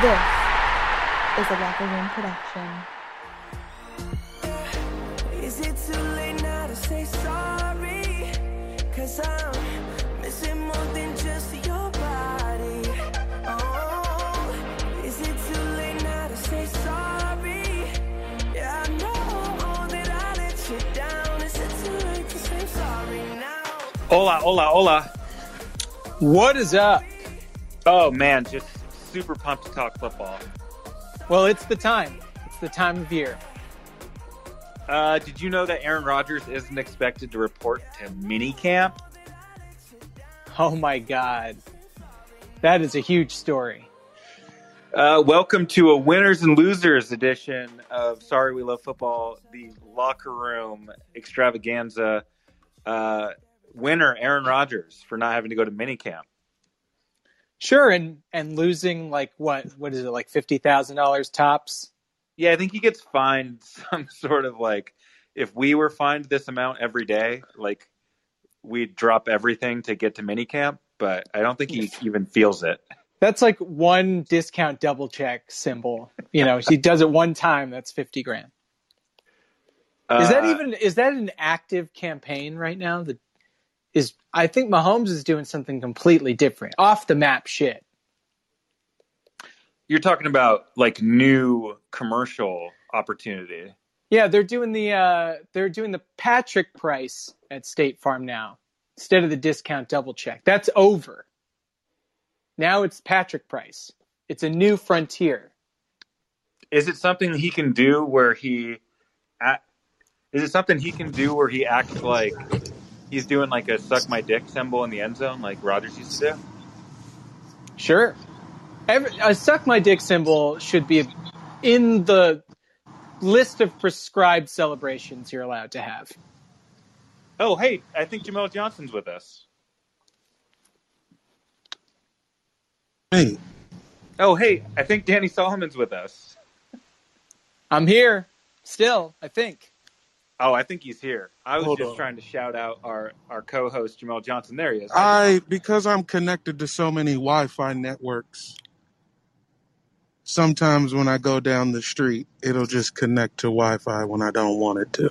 This is a Locker Room production. Is it too late now to say sorry? Cause I'm missing more than just your body. Oh, is it too late now to say sorry? Yeah, I know that I let you down. Is it too late to say sorry now? Hola, hola, hola. What is up? Oh man, just super pumped to talk football. Well, it's the time. It's the time of year. Uh, did you know that Aaron Rodgers isn't expected to report to minicamp? Oh my God. That is a huge story. Uh, welcome to a winners and losers edition of Sorry We Love Football, the locker room extravaganza. Uh, winner Aaron Rodgers for not having to go to minicamp. Sure, and and losing like what what is it like fifty thousand dollars tops? Yeah, I think he gets fined some sort of like if we were fined this amount every day, like we'd drop everything to get to minicamp, but I don't think he even feels it. That's like one discount double check symbol. You know, he does it one time. That's fifty grand. Is that Uh, even is that an active campaign right now? That is, I think Mahomes is doing something completely different, off the map shit. You're talking about like new commercial opportunity. Yeah, they're doing the uh, they're doing the Patrick price at State Farm now instead of the discount double check. That's over. Now it's Patrick price. It's a new frontier. Is it something he can do where he is it something he can do where he acts like he's doing like a suck my dick symbol in the end zone like Rodgers used to do? Sure. Every, a suck my dick symbol should be in the list of prescribed celebrations you're allowed to have. Oh, hey, I think Jamel Johnson's with us. Hey, Oh, hey, I think Danny Solomon's with us. I'm here still, I think. Oh, I think he's here. I was Hold just on. trying to shout out our, our co-host Jamel Johnson. There he is. I because I'm connected to so many Wi-Fi networks. Sometimes when I go down the street, it'll just connect to Wi-Fi when I don't want it to.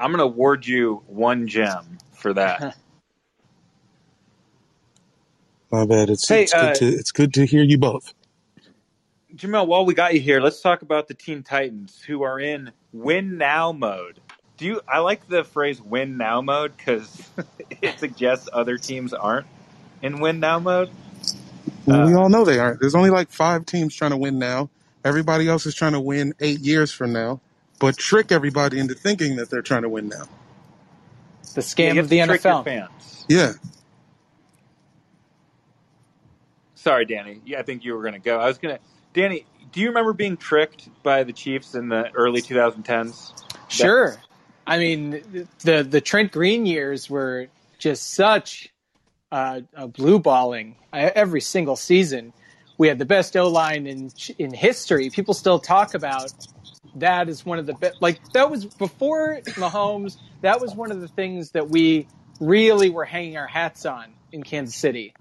I'm going to award you one gem for that. My bad. It's Hey, it's uh, good to it's good to hear you both. Jamel, while we got you here, let's talk about the Teen Titans who are in win now mode. Do you? I like the phrase "win now mode" because it suggests other teams aren't in win now mode. Well, we Uh, all know they aren't. There's only like five teams trying to win now. Everybody else is trying to win eight years from now, but trick everybody into thinking that they're trying to win now. The scam you of the have to trick your NFL. fans. Yeah, Sorry, Danny. Yeah, I think you were going to go. I was going to. Danny, do you remember being tricked by the Chiefs in the early 2010s? That Sure. I mean, the the Trent Green years were just such uh, a blue balling uh, every single season. We had the best O line in in history. People still talk about that as one of the best. Like that was before Mahomes. That was one of the things that we really were hanging our hats on in Kansas City,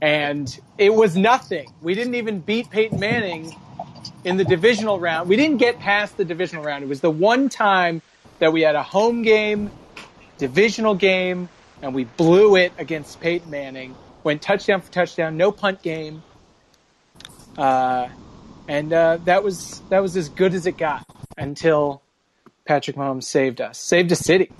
and it was nothing. We didn't even beat Peyton Manning in the divisional round. We didn't get past the divisional round. It was the one time that we had a home game, divisional game, and we blew it against Peyton Manning. Went touchdown for touchdown, no punt game, uh, and uh, that was that was as good as it got until Patrick Mahomes saved us, saved a city.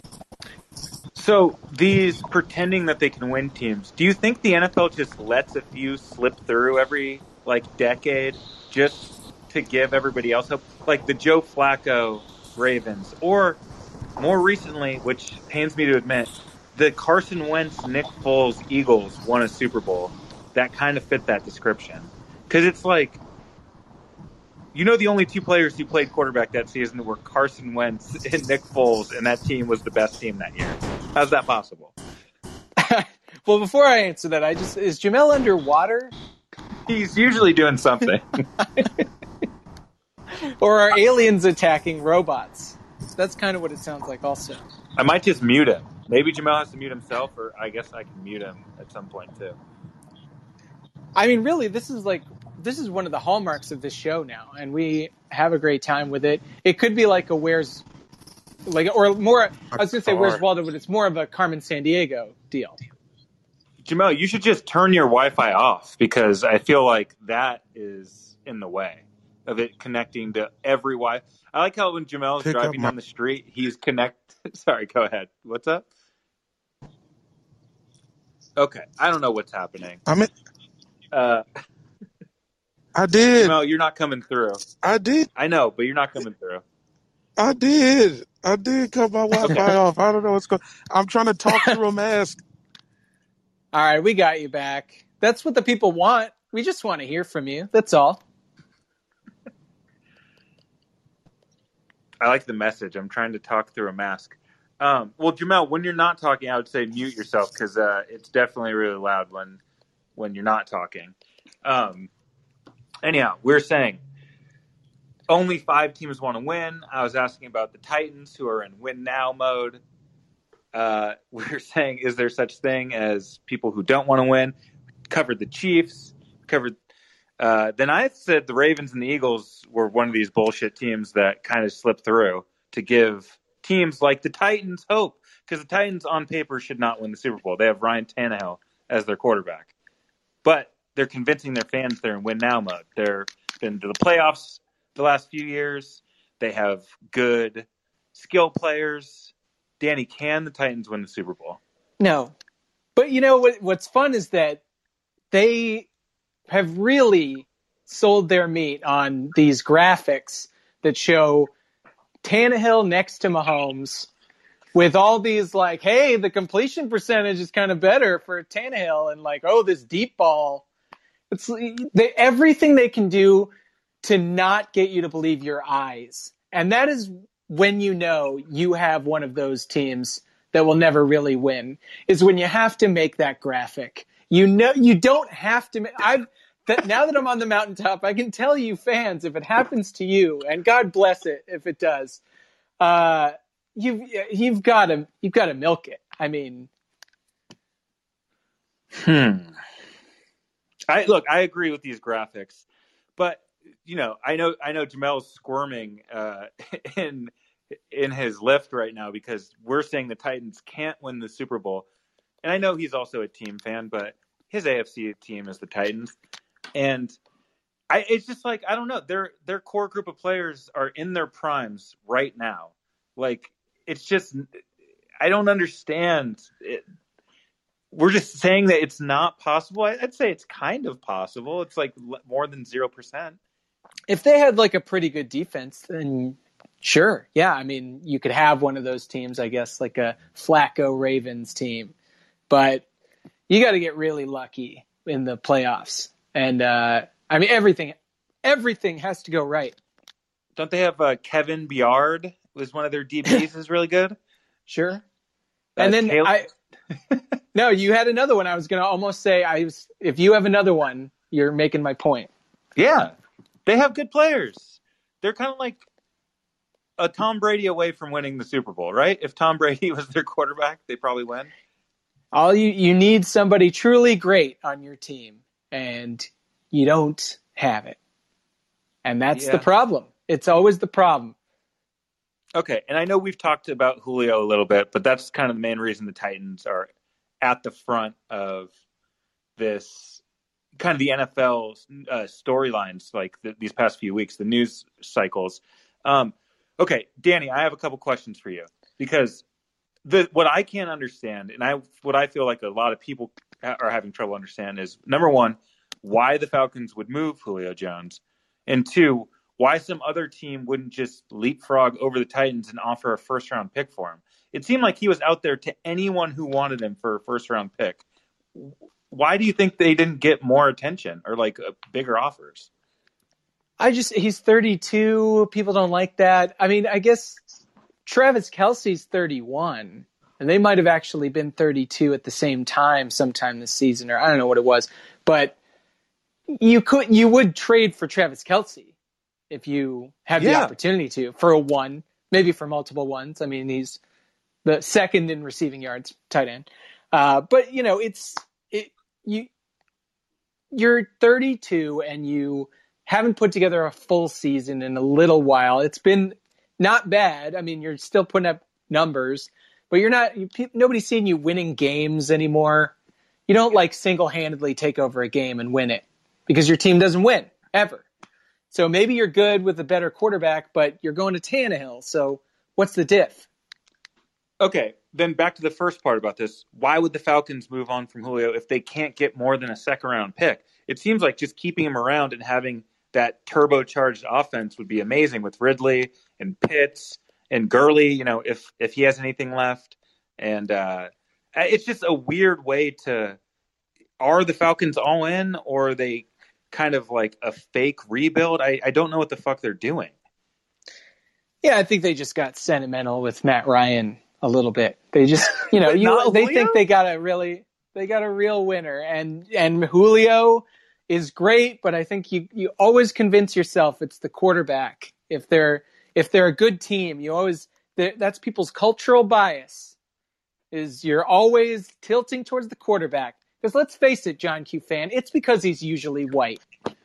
So these pretending that they can win teams, do you think the NFL just lets a few slip through every like decade just to give everybody else hope? Like the Joe Flacco Ravens, or more recently, which pains me to admit, the Carson Wentz, Nick Foles Eagles won a Super Bowl that kind of fit that description. Because it's like, you know, the only two players who played quarterback that season were Carson Wentz and Nick Foles, and that team was the best team that year. How's that possible? well, before I answer that, I just is Jamel underwater, He's usually doing something. or are aliens attacking robots? That's kind of what it sounds like. Also, I might just mute him. Maybe Jamel has to mute himself, or I guess I can mute him at some point too. I mean, really, this is like this is one of the hallmarks of this show now, and we have a great time with it. It could be like a where's like or more. I was gonna say where's Waldo, but it's more of a Carmen Sandiego deal. Jamel, you should just turn your Wi-Fi off because I feel like that is in the way of it connecting to every Wi. I like how when Jamel is Pick up driving my- down the street, he's connect. Sorry, go ahead. What's up? Okay, I don't know what's happening. I mean, Uh, I did. Jamel, you're not coming through. I did. I know, but you're not coming through. I did. I did cut my Wi-Fi off. I don't know what's going. I'm trying to talk through a mask. All right, we got you back. That's what the people want. We just want to hear from you. That's all. I like the message. I'm trying to talk through a mask. Um, well, Jamel, when you're not talking, I would say mute yourself because uh, it's definitely really loud when when you're not talking. Um, anyhow, we're saying only five teams want to win. I was asking about the Titans who are in win now mode. Uh, we're saying, is there such thing as people who don't want to win? Covered the Chiefs. Covered. Uh, then I said the Ravens and the Eagles were one of these bullshit teams that kind of slipped through to give teams like the Titans hope because the Titans on paper should not win the Super Bowl. They have Ryan Tannehill as their quarterback, but they're convincing their fans they're in win now mode. They're been to the playoffs the last few years. They have good skill players. Danny, can the Titans win the Super Bowl? No, but you know what? What's fun is that they have really sold their meat on these graphics that show Tannehill next to Mahomes with all these like, hey, the completion percentage is kind of better for Tannehill, and like, oh, this deep ball. It's they, everything they can do to not get you to believe your eyes, and that is when you know you have one of those teams that will never really win. Is when you have to make that graphic. You know, you don't have to. ma- I've that now that I'm on the mountaintop, I can tell you, fans, if it happens to you, and God bless it if it does, uh, you've you've got to you've got to milk it. I mean, Hmm. I look. I agree with these graphics, but you know, I know I know Jamel's squirming uh, in in his Lyft right now because we're saying the Titans can't win the Super Bowl, and I know he's also a team fan, but his AFC team is the Titans, and I it's just like I don't know. Their their core group of players are in their primes right now. Like it's just I don't understand it, we're just saying that it's not possible. I- I'd say it's kind of possible. It's like more than zero percent. If they had like a pretty good defense, then sure, yeah. I mean, you could have one of those teams, I guess, like a Flacco Ravens team, but you got to get really lucky in the playoffs. And uh, I mean, everything, everything has to go right. Don't they have uh, Kevin Byard? Was one of their DBs is really good. Sure. Uh, and then Caleb- I, no, you had another one. I was going to almost say, I was, if you have another one, you're making my point. yeah, they have good players. They're kind of like a Tom Brady away from winning the Super Bowl, right? If Tom Brady was their quarterback, they probably win. All you you need somebody truly great on your team, and you don't have it, and that's Yeah. the problem. It's always the problem. Okay, and I know we've talked about Julio a little bit, but that's kind of the main reason the Titans are at the front of this kind of the NFL uh, storylines, like the, these past few weeks, the news cycles. Um, okay, Danny, I have a couple questions for you because the what I can't understand, and I what I feel like a lot of people are having trouble understanding is number one, why the Falcons would move Julio Jones, and two, why some other team wouldn't just leapfrog over the Titans and offer a first round pick for him. it seemed like he was out there to anyone who wanted him for a first round pick. Why do you think they didn't get more attention or like uh, bigger offers? I just he's 32. People don't like that. I mean, I guess Travis Kelce's 31, and they might have actually been 32 at the same time sometime this season, or I don't know what it was. But you could you would trade for Travis Kelce if you have the opportunity to for a one, maybe for multiple ones. I mean, he's the second in receiving yards, tight end. Uh, but you know, it's it you you're 32 and you haven't put together a full season in a little while. It's been not bad. I mean, you're still putting up numbers, but you're not. You, nobody's seeing you winning games anymore. You don't like single-handedly take over a game and win it because your team doesn't win ever. So maybe you're good with a better quarterback, but you're going to Tannehill. So what's the diff? Okay, then back to the first part about this. Why would the Falcons move on from Julio if they can't get more than a second round pick? It seems like just keeping him around and having that turbocharged offense would be amazing with Ridley and Pitts and Gurley, you know, if if he has anything left. And uh it's just a weird way to are the Falcons all in or they kind of like a fake rebuild? I, I don't know what the fuck they're doing. Yeah, I think they just got sentimental with Matt Ryan a little bit. They just, you know, you they think they got a really they got a real winner and and Julio is great, but I think you you always convince yourself it's the quarterback. If they're if they're a good team, you always that's people's cultural bias is you're always tilting towards the quarterback. Because let's face it, John Q fan, it's because he's usually white.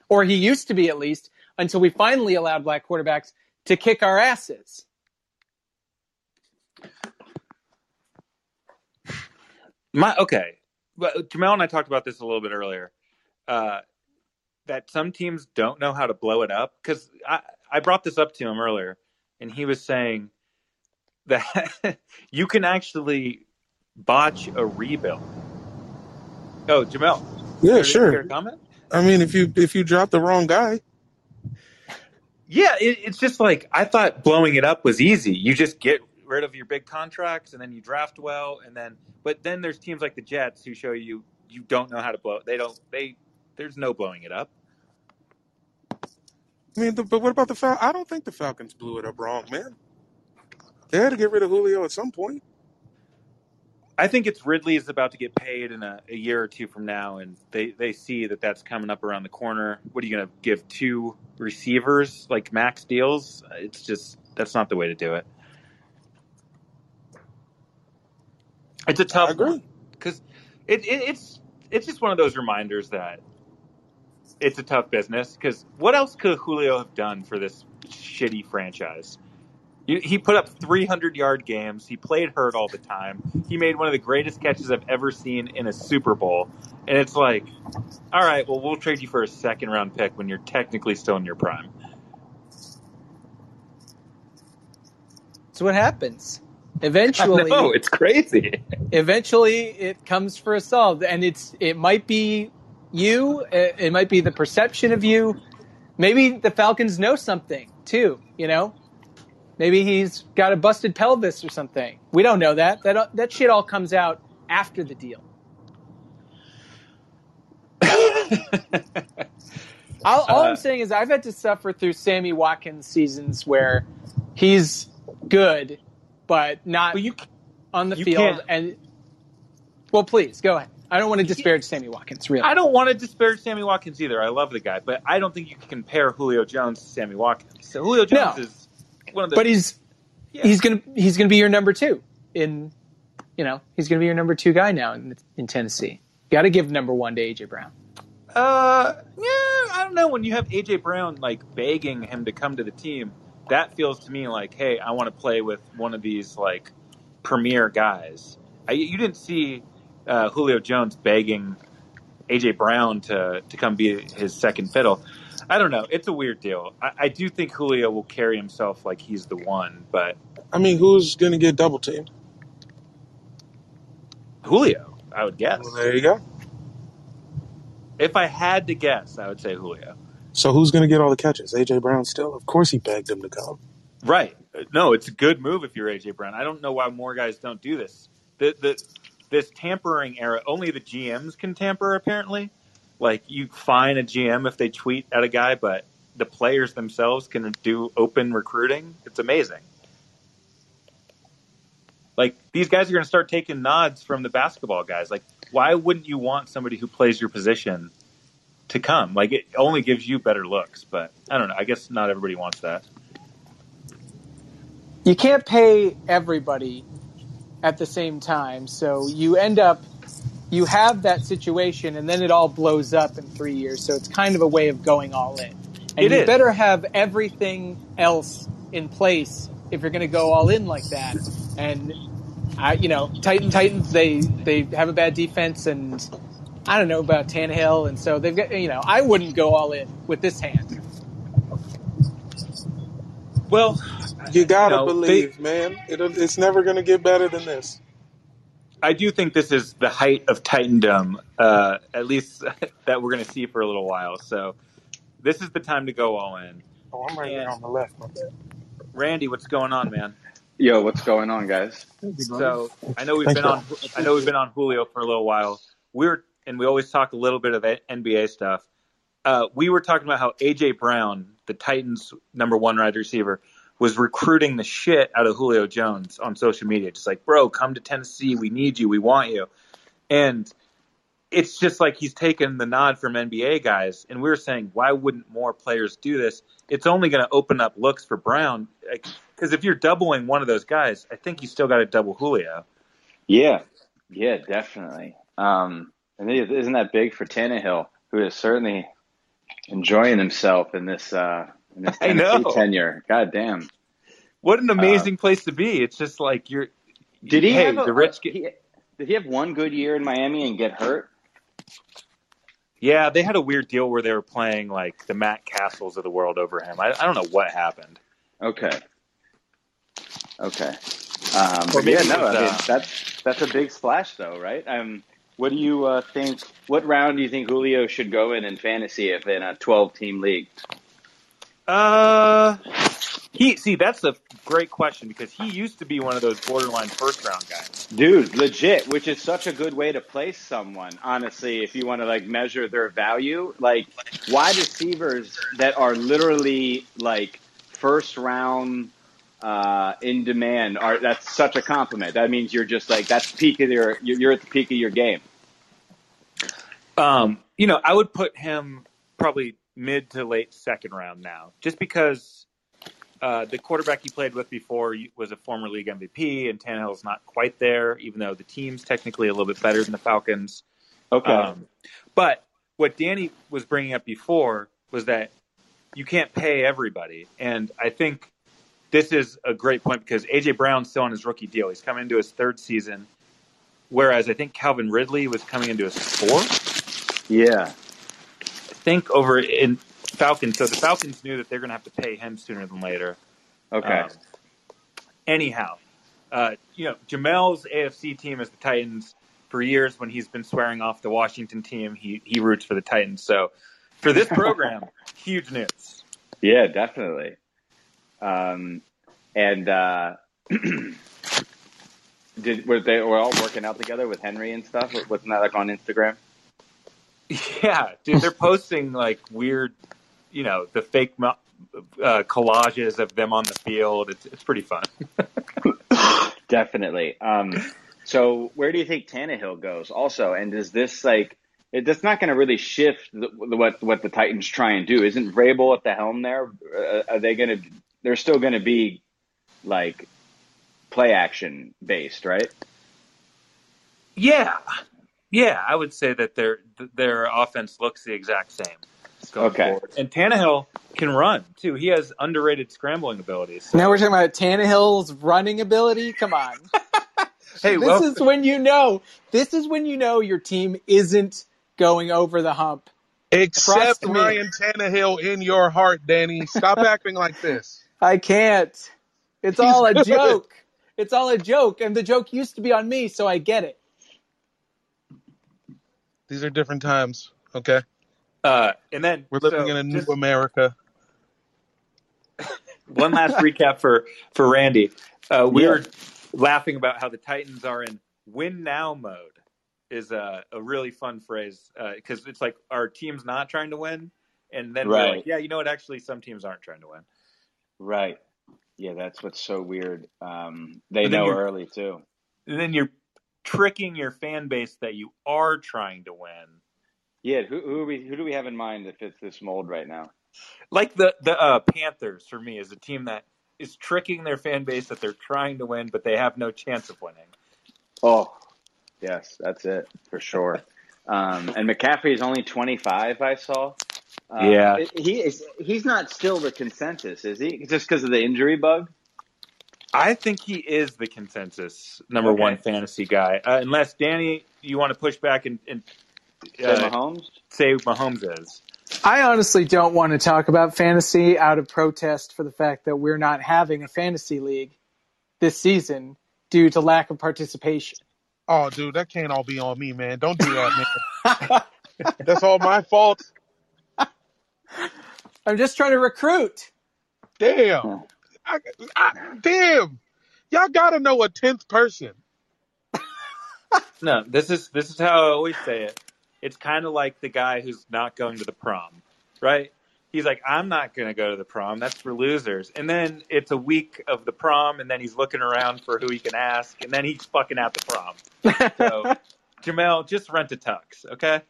Or he used to be at least until we finally allowed black quarterbacks to kick our asses. My okay, but Jamel and I talked about this a little bit earlier. Uh, that some teams don't know how to blow it up because I I brought this up to him earlier, and he was saying that you can actually botch a rebuild. Oh, Jamel. Yeah, to- sure. comment? I mean, if you if you drop the wrong guy, Yeah, it, it's just like I thought blowing it up was easy. You just get rid of your big contracts and then you draft well, and then but then there's teams like the Jets who show you you don't know how to blow. They don't. They there's no blowing it up. I mean, the, but what about the Fal? I don't think the Falcons blew it up wrong, man. They had to get rid of Julio at some point. I think it's Ridley is about to get paid in a, a year or two from now, and they, they see that that's coming up around the corner. What are you going to give two receivers like max deals? It's just that's not the way to do it. It's a tough I agree. one because it, it, it's it's just one of those reminders that it's a tough business. Because what else could Julio have done for this shitty franchise? He he put up 300 yard games. He played hurt all the time. He made one of the greatest catches I've ever seen in a Super Bowl. And it's like, all right, well, we'll trade you for a second round pick when you're technically still in your prime. So what happens. Eventually, know, it's crazy. eventually it comes for us all, and it's it might be you, it, it might be the perception of you. Maybe the Falcons know something too. You know, maybe he's got a busted pelvis or something. We don't know that. That that shit all comes out after the deal. All, all Uh, I'm saying is I've had to suffer through Sammy Watkins seasons where he's good, but not well, you, on the field. can't- And well, please go ahead. I don't want to disparage Sammy Watkins. Really, I don't want to disparage Sammy Watkins either. I love the guy, but I don't think you can compare Julio Jones to Sammy Watkins. So Julio Jones No. is one of the. but he's yeah. he's gonna he's gonna be your number two in you know he's gonna be your number two guy now in, in Tennessee. Got to give number one to AJ Brown. Uh, yeah, I don't know. When you have AJ Brown like begging him to come to the team, that feels to me like, hey, I want to play with one of these like premier guys. I, you didn't see uh, Julio Jones begging AJ Brown to to come be his second fiddle. I don't know. It's a weird deal. I, I do think Julio will carry himself like he's the one, but I mean, who's going to get double teamed? Julio, I would guess. Well, there you go. If I had to guess, I would say Julio. So who's going to get all the catches? AJ Brown still? Of course he begged him to come. Right. No, it's a good move if you're AJ Brown. I don't know why more guys don't do this. The the this tampering era, only the GMs can tamper apparently. Like you fine a GM if they tweet at a guy, but the players themselves can do open recruiting. It's amazing. Like these guys are going to start taking nods from the basketball guys. Like why wouldn't you want somebody who plays your position to come? Like it only gives you better looks, but I don't know. I guess not everybody wants that. you can't pay everybody at the same time. So you end up, you have that situation and then it all blows up in three years. So it's kind of a way of going all in. And It you is. better have everything else in place if you're going to go all in like that. And I, you know, Titan Titans, they, they have a bad defense and I don't know about Tannehill. And so they've got, you know, I wouldn't go all in with this hand. Well, You gotta No, they- believe, man. It'll, it's never gonna get better than this. I do think this is the height of Titandom, uh, at least that we're going to see for a little while. So this is the time to go all in. Oh, I'm right Yeah. there on the left. my bad. Randy, what's going on, man? Yo, what's going on, guys? So I know we've Thanks, been on. I know we've been on Julio for a little while. We're and we always talk a little bit of NBA stuff. Uh, we were talking about how AJ Brown, the Titans' number one wide receiver, was recruiting the shit out of Julio Jones on social media. Just like, bro, come to Tennessee. We need you. We want you. And it's just like he's taken the nod from NBA guys. And we were saying, why wouldn't more players do this? It's only going to open up looks for Brown. Because if you're doubling one of those guys, I think you still got to double Julio. Yeah, yeah, definitely. Um, and isn't that big for Tannehill, who is certainly enjoying himself in this uh, in this tenure? God damn. What an amazing place to be. It's just like you're. Did he hey, have a, the rich? Get, he, did he have one good year in Miami and get hurt? yeah, they had a weird deal where they were playing like the Matt Castles of the world over him. I, I don't know what happened. Okay. Okay. Um, but yeah, no, I mean uh, that's that's a big splash, though, right? Um, what do you uh, think? What round do you think Julio should go in in fantasy if in a twelve-team league? Uh, he see that's a great question because he used to be one of those borderline first round guys. Dude, legit, which is such a good way to place someone, honestly, if you want to like measure their value. Like wide receivers that are literally like first round uh, in demand are that's such a compliment. That means you're just like that's peak of your you're at the peak of your game. Um, you know, I would put him probably mid to late second round now, just because uh, the quarterback he played with before was a former league MVP, and Tannehill's not quite there, even though the team's technically a little bit better than the Falcons. Okay. Um, but what Danny was bringing up before was that you can't pay everybody, and I think this is a great point because AJ Brown's still on his rookie deal. He's coming into his third season, whereas I think Calvin Ridley was coming into his fourth. yeah. I think over in Falcons. So the Falcons knew that they're going to have to pay him sooner than later. Okay. Um, anyhow, uh, you know, Jamel's AFC team is the Titans. For years, when he's been swearing off the Washington team, he he roots for the Titans. So, for this program, huge news. Yeah, definitely. Um, and uh, did were they were all working out together with Henry and stuff? Wasn't that like on Instagram? Yeah, dude, they're posting like weird, you know, the fake mo- uh, collages of them on the field. It's it's pretty fun. Definitely. Um, so where do you think Tannehill goes? Also, and is this like it, that's not going to really shift the, what what the Titans try and do? Isn't Vrabel at the helm there? Uh, are they going to? They're still going to be like play action based, right? Yeah, yeah, I would say that their their offense looks the exact same. Okay. forward. and Tannehill can run too. He has underrated scrambling abilities. So- Now we're talking about Tannehill's running ability. Come on. hey, this well, is when you know. This is when you know your team isn't going over the hump. Except Trust me. Ryan Tannehill in your heart, Danny. Stop acting like this. I can't. It's all a joke. It's all a joke, and the joke used to be on me, so I get it. These are different times. Okay, uh, and then we're living so in a new just America. one last recap for for Randy. Uh, we Yeah. were laughing about how the Titans are in win now mode. Is a, a really fun phrase because it's like our team's not trying to win, and then we're Right. like, yeah, you know what? Actually, some teams aren't trying to win. Right. Yeah, that's what's so weird. Um, they know early too. And then you're tricking your fan base that you are trying to win. Yeah, who who, we, who do we have in mind that fits this mold right now? Like the the uh, Panthers for me is a team that is tricking their fan base that they're trying to win, but they have no chance of winning. Oh, yes, that's it for sure. Um, and McCaffrey is only 25. I saw. Uh, Yeah. it- he is. He's not still the consensus, is he? Just because of the injury bug? I think he is the consensus number Okay. one fantasy guy, uh, unless Danny, you want to push back and, and Say uh, Mahomes. say Mahomes is. I honestly don't want to talk about fantasy out of protest for the fact that we're not having a fantasy league this season due to lack of participation. Oh, dude, that can't all be on me, man. Don't do that, man. That's all my fault. I'm just trying to recruit. Damn. I, I, damn. Y'all gotta know a tenth person. No, this is this is how I always say it. It's kind of like the guy who's not going to the prom, right? He's like, I'm not going to go to the prom. That's for losers. And then it's a week of the prom, and then he's looking around for who he can ask, and then he's fucking at the prom. So, Jamel, just rent a tux, okay?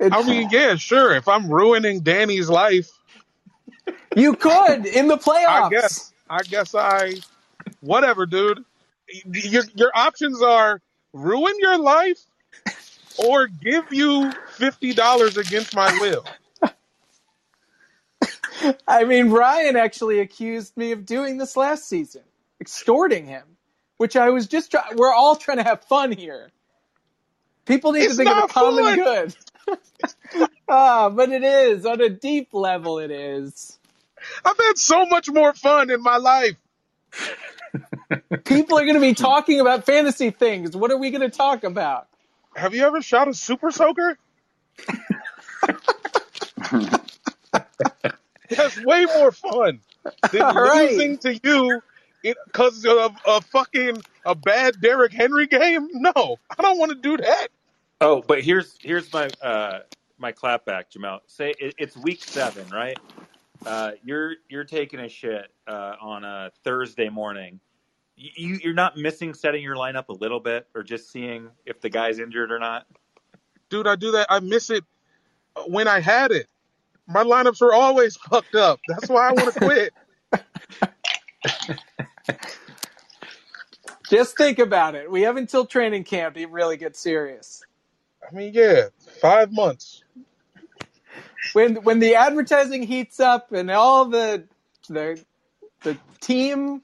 I mean, yeah, sure. If I'm ruining Danny's life, You could in the playoffs. I guess. I guess I. Whatever, dude. Your your options are ruin your life or give you fifty dollars against my will. I mean, Ryan actually accused me of doing this last season, extorting him, which I was just trying. We're all trying to have fun here. People need It's to think of the common fun. good. ah, but it is on a deep level. It is. I've had so much more fun in my life. People are going to be talking about fantasy things. What are we going to talk about? Have you ever shot a super soaker? That's way more fun than All right. losing to you because of a fucking a bad Derrick Henry game. No, I don't want to do that. Oh, but here's here's my uh, my clapback, Jamel. Say it, it's week seven, right? Uh, you're you're taking a shit uh, on a Thursday morning. You, you're not missing setting your lineup a little bit, or just seeing if the guy's injured or not. Dude, I do that. I miss it when I had it. My lineups were always fucked up. That's why I want to quit. Just think about it. We have until training camp to really get serious. I mean, yeah, five months. when when the advertising heats up and all the the the team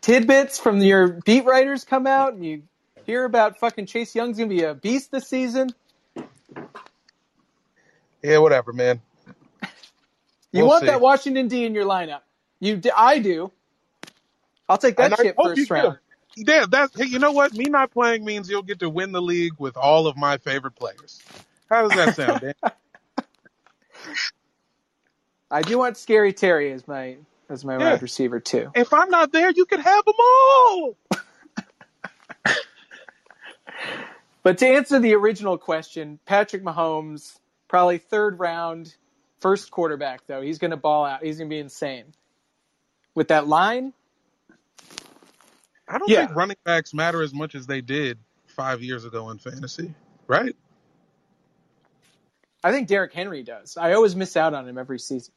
tidbits from your beat writers come out and you hear about fucking Chase Young's gonna be a beast this season. Yeah, whatever, man. You We'll want see. that Washington D in your lineup. You I do. I'll take that And shit first round. Yeah, that's hey, you know what? Me not playing means you'll get to win the league with all of my favorite players. How does that sound, Dan? I do want Scary Terry as my as my Yeah. wide receiver too. if I'm not there, you can have them all. But to answer the original question, Patrick Mahomes, probably third round, first quarterback though. He's going to ball out. He's going to be insane. With that line, I don't Yeah. think running backs matter as much as they did five years ago in fantasy, right? I think Derrick Henry does. I always miss out on him every season.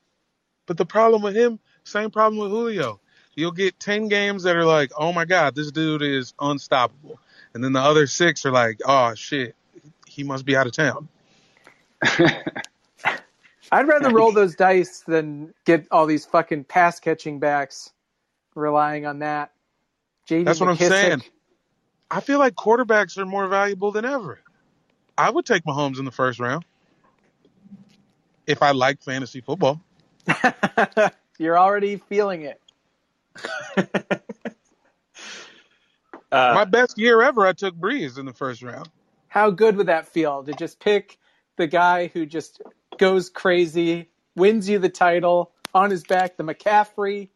But the problem with him, same problem with Julio. You'll get 10 games that are like, oh my God, this dude is unstoppable. And then the other six are like, oh shit, he must be out of town. I'd rather roll those dice than get all these fucking pass catching backs relying on that. JD That's what I'm saying. I feel like quarterbacks are more valuable than ever. I would take Mahomes in the first round if I like fantasy football. You're already feeling it. Uh, My best year ever, I took Brees in the first round. How good would that feel to just pick the guy who just goes crazy, wins you the title, on his back. The McCaffrey.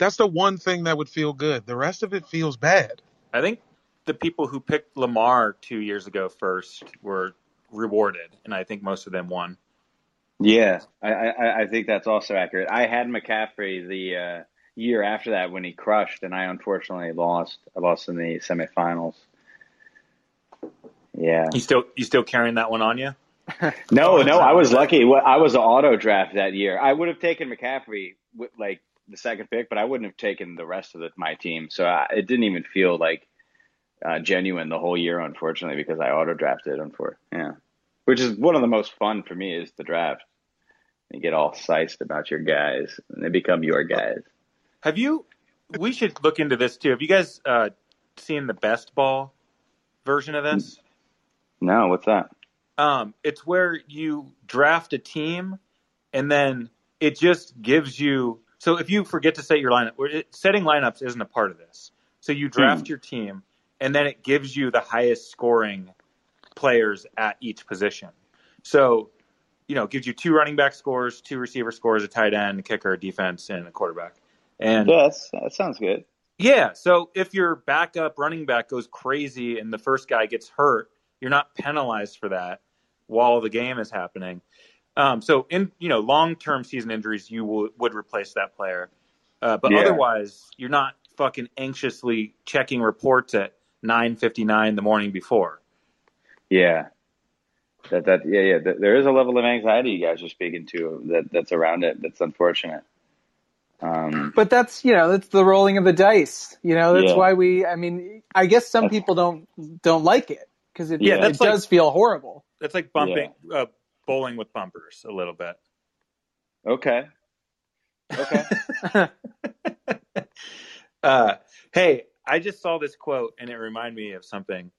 That's the one thing that would feel good. The rest of it feels bad. I think the people who picked Lamar two years ago first were rewarded, and I think most of them won. Yeah, I, I, I think that's also accurate. I had McCaffrey the uh, year after that when he crushed, and I unfortunately lost. I lost in the semifinals. Yeah. You still you still carrying that one on you? No, no, I was lucky. I was an auto draft that year. I would have taken McCaffrey with like the second pick, but I wouldn't have taken the rest of the, my team. So I, it didn't even feel like uh, genuine the whole year, unfortunately, because I auto drafted. Unfor yeah, which is one of the most fun for me is the draft. You get all sized about your guys, and they become your guys. Have you? We should look into this too. Have you guys uh, seen the best ball version of this? No, what's that? Um, it's where you draft a team, and then it just gives you. So if you forget to set your lineup, it, setting lineups isn't a part of this. So you draft hmm. your team, and then it gives you the highest scoring players at each position. So, you know, it gives you two running back scores, two receiver scores, a tight end, a kicker, a defense, and a quarterback. And yes, that sounds good. yeah, so if your backup running back goes crazy and the first guy gets hurt, you're not penalized for that while the game is happening. Um, so in you know long term season injuries, you will, would replace that player, uh, but Yeah. otherwise you're not fucking anxiously checking reports at 9:59 the morning before. Yeah. That that yeah yeah. Th- There is a level of anxiety you guys are speaking to that that's around it. That's unfortunate. Um, But that's you know that's the rolling of the dice. You know that's Yeah. why we. I mean, I guess some That's- people don't don't like it because it, Yeah, it that's like- does feel horrible. That's like bumping uh, bowling with bumpers a little bit. okay. Okay. Uh, hey, I just saw this quote and it reminded me of something.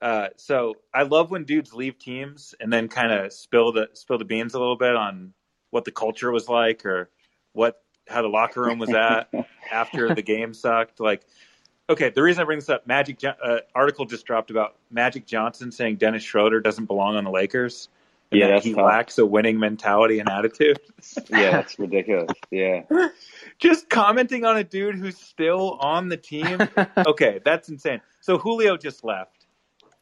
Uh, so I love when dudes leave teams and then kind of spill the spill the beans a little bit on what the culture was like or what how the locker room was at after the game sucked. Like, okay, the reason I bring this up, Magic uh, article just dropped about Magic Johnson saying Dennis Schroeder doesn't belong on the Lakers. And Yeah, that he tough. lacks a winning mentality and attitude. yeah, that's ridiculous. Yeah. just commenting on a dude who's still on the team. Okay, that's insane. So Julio just left.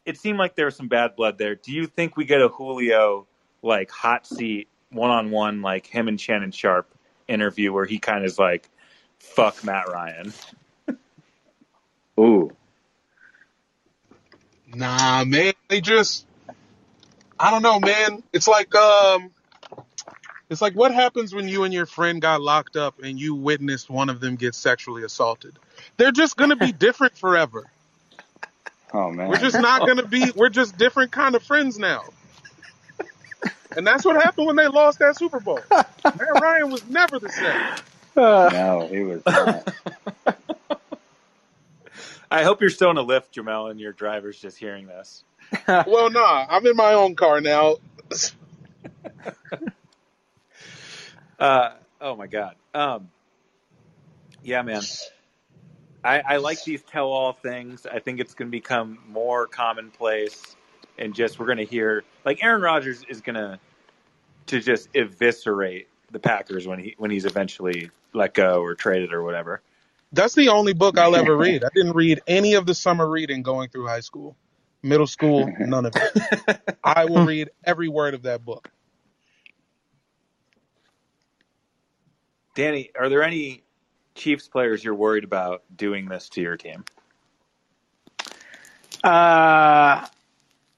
It seemed like there was some bad blood there. Do you think we get a Julio like hot seat one on one like him and Shannon Sharpe interview where he kind of is like, "Fuck Matt Ryan." Ooh. Nah, man. They just I don't know, man. It's like um it's like what happens when you and your friend got locked up and you witnessed one of them get sexually assaulted. They're just gonna be different forever. Oh man. We're just not gonna be we're just different kind of friends now. And that's what happened when they lost that Super Bowl. Matt Ryan was never the same. No, he was not. I hope you're still in a Lyft, Jamel, and your driver's just hearing this. Well, nah, I'm in my own car now. Uh, oh my god. Um, yeah, man. I, I like these tell-all things. I think it's going to become more commonplace, and just we're going to hear like Aaron Rodgers is going to to just eviscerate the Packers when he when he's eventually let go or traded or whatever. That's the only book I'll ever read. I didn't read any of the summer reading going through high school, middle school, none of it. I will read every word of that book. Danny, are there any Chiefs players you're worried about doing this to your team? Uh,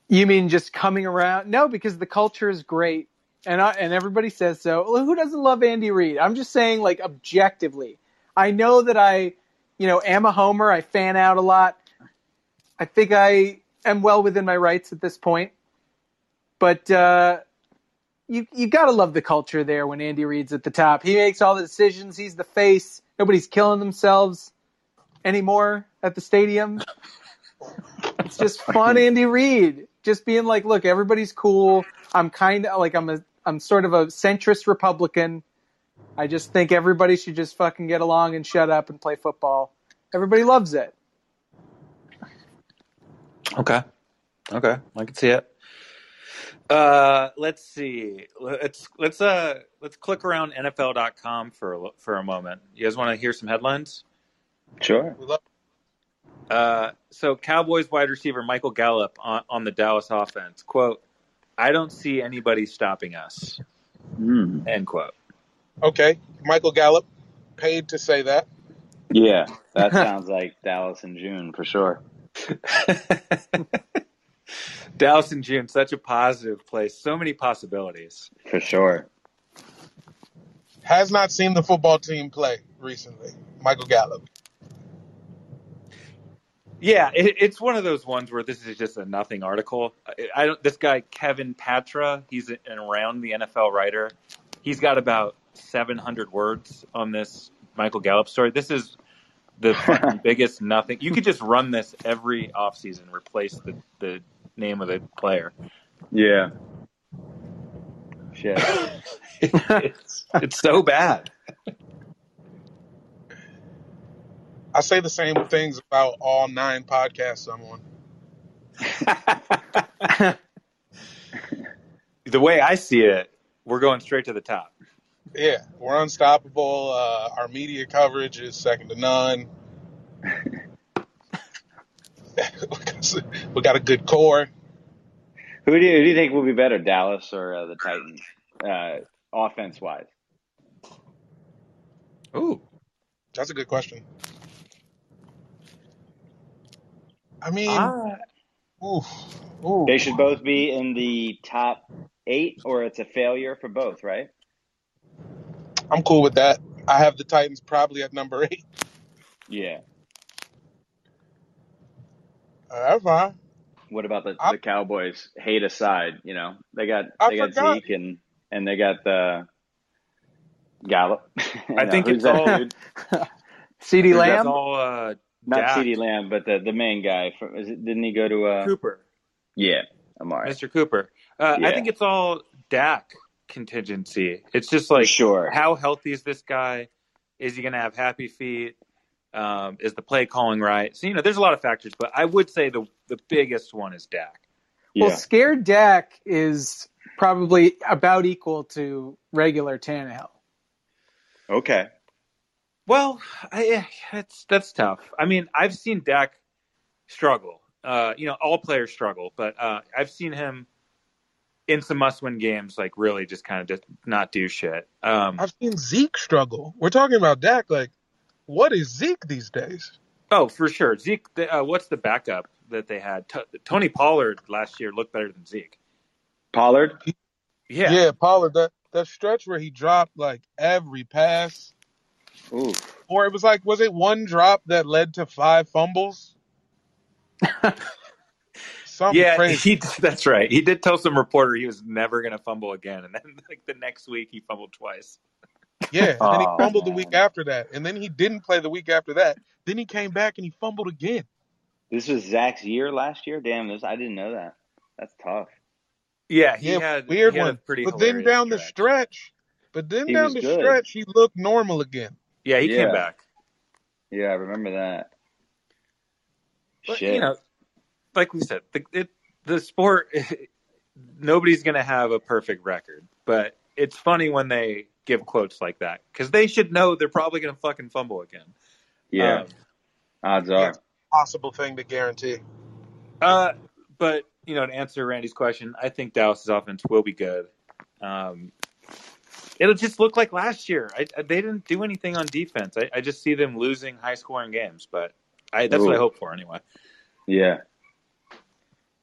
you mean just coming around? No, because the culture is great, and I, and everybody says so. Well, Who doesn't love Andy Reid? I'm just saying, like objectively, I know that I, you know, am a homer. I fan out a lot. I think I am well within my rights at this point, but uh, you you gotta love the culture there when Andy Reid's at the top. He makes all the decisions. He's the face. Nobody's killing themselves anymore at the stadium. It's just fun, Andy Reid. Just being like, look, everybody's cool. I'm kind of like I'm a I'm sort of a centrist Republican. I just think everybody should just fucking get along and shut up and play football. Everybody loves it. Okay. Okay. I can see it. Uh, let's see. Let's let's uh let's click around NFL.com for a, for a moment. You guys want to hear some headlines? Sure. We love Uh, so Cowboys wide receiver Michael Gallup on, on the Dallas offense quote: "I don't see anybody stopping us." Hmm. End quote. Okay, Michael Gallup, paid to say that. Yeah, that sounds like Dallas in June for sure. Dallas in June, such a positive place, so many possibilities. For sure. Has not seen the football team play recently. Michael Gallup. Yeah, it, it's one of those ones where this is just a nothing article. I, I don't. This guy Kevin Patra, he's an around the NFL writer. He's got about 700 words on this Michael Gallup story. This is the biggest nothing. You could just run this every offseason, replace the the name of the player. Yeah. Shit. it's it's so bad. I say the same things about all nine podcasts I'm on. The way I see it, we're going straight to the top. Yeah, we're unstoppable. Uh, our media coverage is second to none. we got a good core. Who do you, who do you think will be better, Dallas or uh, the Titans, uh, offense wise? Ooh, That's a good question. I mean, Ah. oof, ooh. They should both be in the top eight, or it's a failure for both, right? I'm cool with that. I have the Titans probably at number eight. Yeah. Uh, that's fine. What about the, I- the Cowboys? Hate aside, you know they got I they got forgot. Zeke and and they got the Gallup. I No, think it's that all- dude? CeeDee That's that's Lamb. all uh, Not Dak. CeeDee Lamb, but the the main guy. From, is it, didn't he go to? Uh, Cooper, yeah, Amari. Mr. Cooper. Uh, I think it's all Dak contingency. It's just like sure. how healthy is this guy? Is he going to have happy feet? Um, is the play calling right? So you know, there's a lot of factors, but I would say the the biggest one is Dak. Well, scared Dak is probably about equal to regular Tannehill. Okay. Well, I, it's that's tough. I mean, I've seen Dak struggle. Uh, you know, all players struggle, but uh, I've seen him in some must-win games, like really just kind of just not do shit. Um, I've seen Zeke struggle. We're talking about Dak. Like, what is Zeke these days? oh, for sure. Zeke, the, uh, what's the backup that they had? T- Tony Pollard last year looked better than Zeke. Pollard. Yeah, Yeah, Pollard. That that stretch where he dropped like every pass, Ooh. or it was like, was it one drop that led to five fumbles? Something yeah, crazy. he, that's right. He did tell some reporter he was never going to fumble again, and then like the next week he fumbled twice. Yeah, and then he Oh, fumbled the week after that, and then he didn't play the week after that. Then he came back and he fumbled again. This was Zach's year last year. Damn, this I didn't know that. That's tough. Yeah, he yeah, had weird he had one. pretty But then hilarious down the stretch. stretch, but then He down the good. stretch, he looked normal again. Yeah, he Yeah. came back. Yeah, I remember that. But Shit. you know, like we said, the it, the sport nobody's going to have a perfect record, but it's funny when they give quotes like that because they should know they're probably going to fucking fumble again. yeah. Um, Odds are. Possible thing to guarantee. uh, but you know, to answer Randy's question, I think Dallas's offense will be good. Um, it'll just look like last year. I, I, they didn't do anything on defense. I, I just see them losing high scoring games, but I, that's what I hope for anyway. Yeah.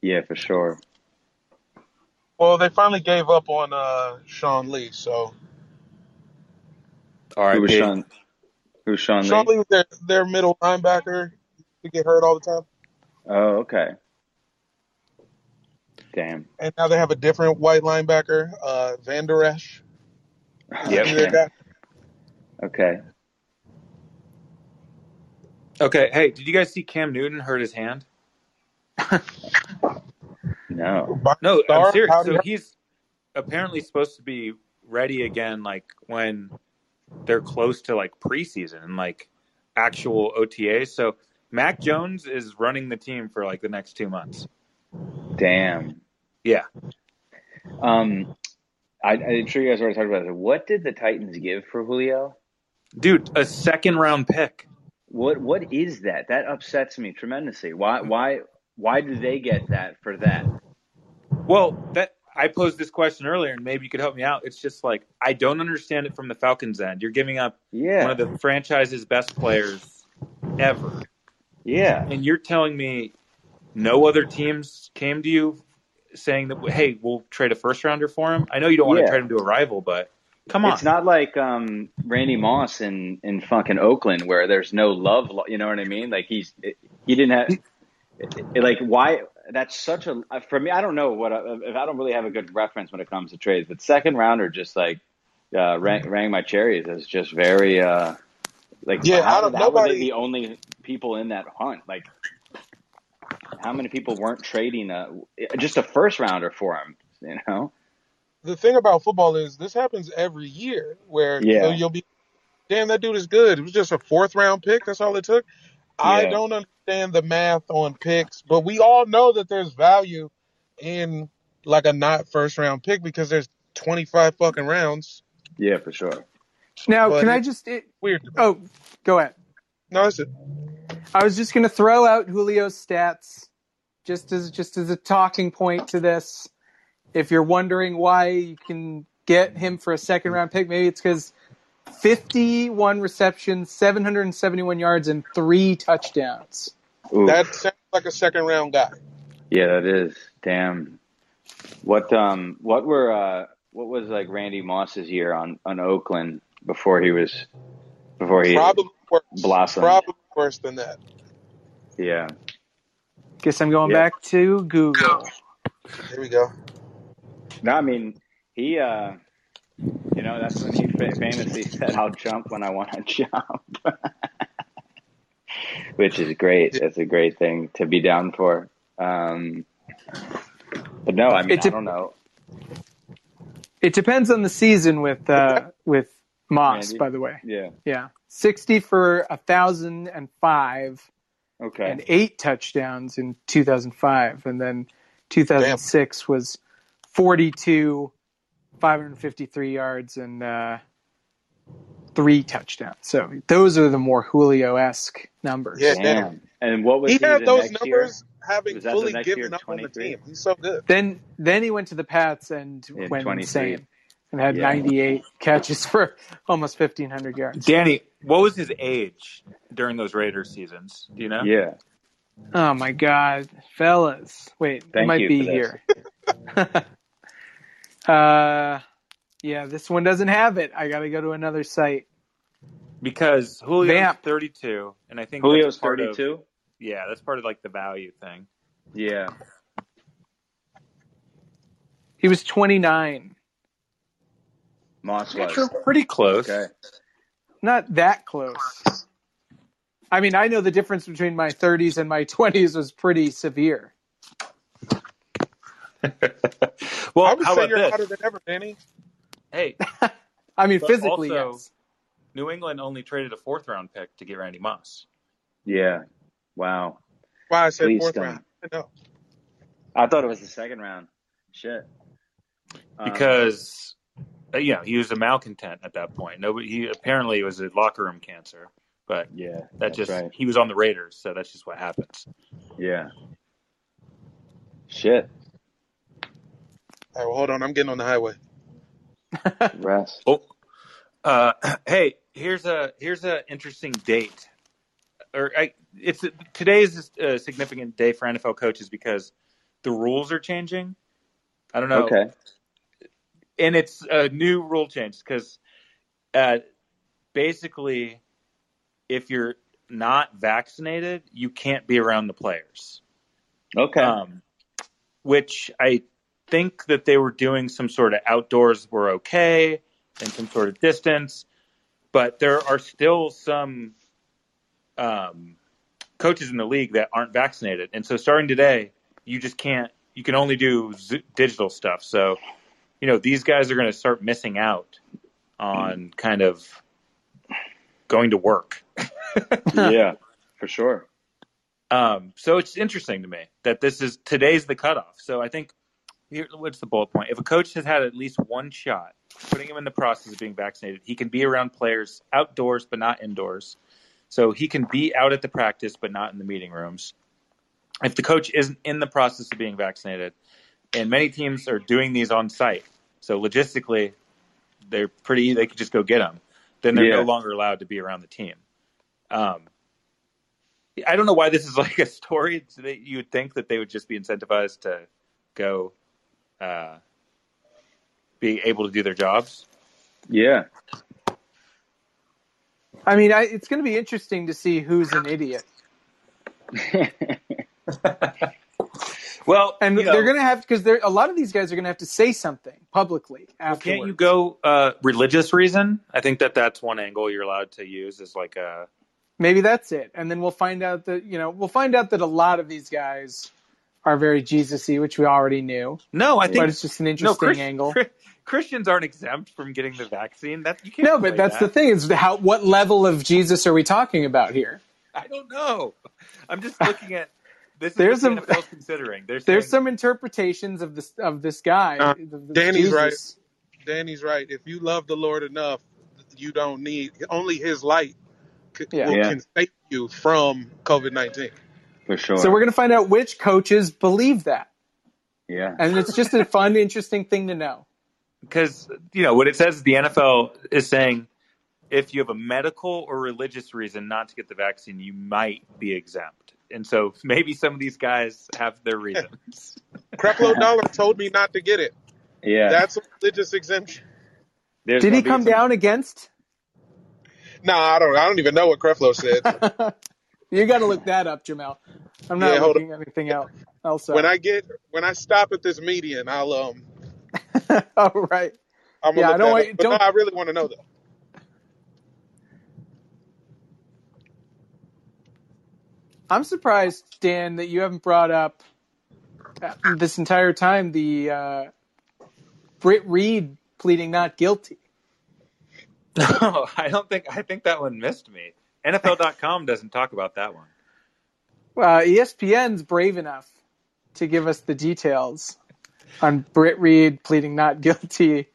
Yeah, for sure. Well, they finally gave up on uh, Sean Lee, so All right, Who was Sean? Who's Sean Sean Lee? Lee was their, their middle linebacker. He get hurt all the time, Oh, okay. Damn. and now they have a different white linebacker, uh, Vander Esch. Yep. He's their guy. Okay. Okay, hey, did you guys see Cam Newton hurt his hand? No. No, I'm serious. So he's apparently supposed to be ready again, like when they're close to like preseason and like actual OTA. So Mac Jones is running the team for like the next two months. Damn. Yeah, Um, I, I'm sure you guys already talked about it. What did the Titans give for Julio? Dude, a second round pick. What what is that? That upsets me tremendously. Why why why do they get that for that? Well, that I posed this question earlier, and maybe you could help me out. It's just like I don't understand it from the Falcons' end. You're giving up Yeah, one of the franchise's best players ever, yeah. and you're telling me no other teams came to you saying that, hey, we'll trade a first rounder for him. I know you don't want Yeah. to trade him to a rival, but come on. It's not like um, Randy Moss in in fucking Oakland where there's no love. You know what I mean? Like he's he didn't have it- like why. That's such a for me. I don't know what I- if I don't really have a good reference when it comes to trades, but second rounder just like uh, rang, rang my cherries as just very uh, like Yeah, how, I don't- how were they nobody- the only people in that hunt? Like how many people weren't trading a just a first rounder for him? You know? the thing about football is this happens every year where Yeah. you'll, you'll be, damn, that dude is good. It was just a fourth round pick. That's all it took. I don't understand the math on picks, but we all know that there's value in like a not first round pick because there's 25 fucking rounds. Yeah, for sure. Now, But can I it- just? It, Weird. oh, go ahead. No, that's it. I was just going to throw out Julio's stats just as just as a talking point to this. If you're wondering why you can get him for a second round pick, maybe it's because 51 receptions, 771 yards, and three touchdowns. Ooh. That sounds like a second round guy. Yeah, that is damn. What um what were uh what was like Randy Moss's year on on Oakland before he was before he Probably worse. blossomed. Probably worse than that. yeah Guess I'm going Yeah. back to Google. Here we go. no I mean he uh you know that's when he famously said I'll jump when I want to jump. Which is great. It's a great thing to be down for. Um but no I mean It's I a- don't know. It depends on the season with uh, with Moss, Randy? by the way. yeah. Yeah, 60 for a thousand and five. okay. and eight touchdowns in 2005, and then 2006 was 42, 553 yards and uh, three touchdowns. So those are the more Julio esque numbers. Yeah. damn and what was He he, had the those next year? numbers having Was fully given year, up on the team. He's so good. Then then he went to the Pats and In went 23. insane and had Yeah. 98 catches for almost 1500 yards. Danny, what was his age during those Raiders seasons? Do you know? yeah Oh my God, fellas! Wait, it Thank might you be here. uh, yeah, this one doesn't have it. I got to go to another site. Because Julio's Vamp. 32, and I think Julio's that's part of- 32 yeah, that's part of like the value thing. yeah He was 29. Moss was You're pretty close. okay Not that close. I mean, I know the difference between my 30s and my 20s was pretty severe. well, I would how say about you're this? hotter than ever, Danny. Hey, I mean, But physically, also- yes. New England only traded a fourth round pick to get Randy Moss. yeah wow Why I said Please fourth don't. round. No. I thought it was the second round shit Um, because you know he was a malcontent at that point. Nobody, he apparently was a locker room cancer, but yeah that that's just right he was on the Raiders, so that's just what happens. yeah shit All right, well, hold on. I'm getting on the highway. rest Oh, uh, hey, here's a here's a interesting date. Or I, it's today is a significant day for NFL coaches because the rules are changing. I don't know. okay and it's a new rule change because uh, basically, if you're not vaccinated, you can't be around the players. okay Um, which I think that they were doing some sort of outdoors were okay and some sort of distance, but there are still some um, coaches in the league that aren't vaccinated, and so starting today, you just can't. You can only do z- digital stuff. So, you know, these guys are going to start missing out on kind of going to work. yeah for sure Um, so it's interesting to me that this is today's the cutoff. So I think here, what's the bullet point? If a coach has had at least one shot, putting him in the process of being vaccinated, he can be around players outdoors but not indoors. So he can be out at the practice but not in the meeting rooms. If the coach isn't in the process of being vaccinated, and many teams are doing these on site, so logistically, they're pretty. They could just go get them. Then they're Yeah. no longer allowed to be around the team. Um, I don't know why this is like a story. That you would think that they would just be incentivized to go uh, be able to do their jobs. Yeah. I mean, I, it's going to be interesting to see who's an idiot, Well, and they're going to have because a lot of these guys are going to have to say something publicly well, afterwards. can't you go uh, religious reason? I think that that's one angle you're allowed to use is like a Maybe that's it, and then we'll find out that you know we'll find out that a lot of these guys are very Jesus-y, which we already knew. no. I think But it's just an no interesting Chris- angle. Chri- Christians aren't exempt from getting the vaccine. That you can't. No, but that's that. the thing is how what level of Jesus are we talking about here? I don't know. I'm just looking at this. There's what the a- NFL's considering. They're There's some interpretations of this of this guy. Uh, of this Danny's right. Danny's right. If you love the Lord enough, you don't need only His light c- Yeah. will, Yeah. can save you from COVID nineteen. For sure. So we're going to find out which coaches believe that, yeah. and it's just a fun, interesting thing to know. because you know what it says. The NFL is saying if you have a medical or religious reason not to get the vaccine, you might be exempt. And so maybe some of these guys have their reasons. Creflo Dollar told me not to get it. Yeah. That's a religious exemption. There's Did he come some- down against? Nah, I don't. I don't even know what Creflo said. You got to look that up, Jamel. I'm not Yeah, hold looking anything out else. up. when I get when I stop at this median, I'll um. All right. I'm Yeah, I don't that want- up. But don't- no, I really want to know though. I'm surprised, Dan, that you haven't brought up uh, this entire time the uh, Britt Reid pleading not guilty. No, I don't think. I think that one missed me. NFL.com doesn't talk about that one. Uh, ESPN's brave enough to give us the details on Britt Reid pleading not guilty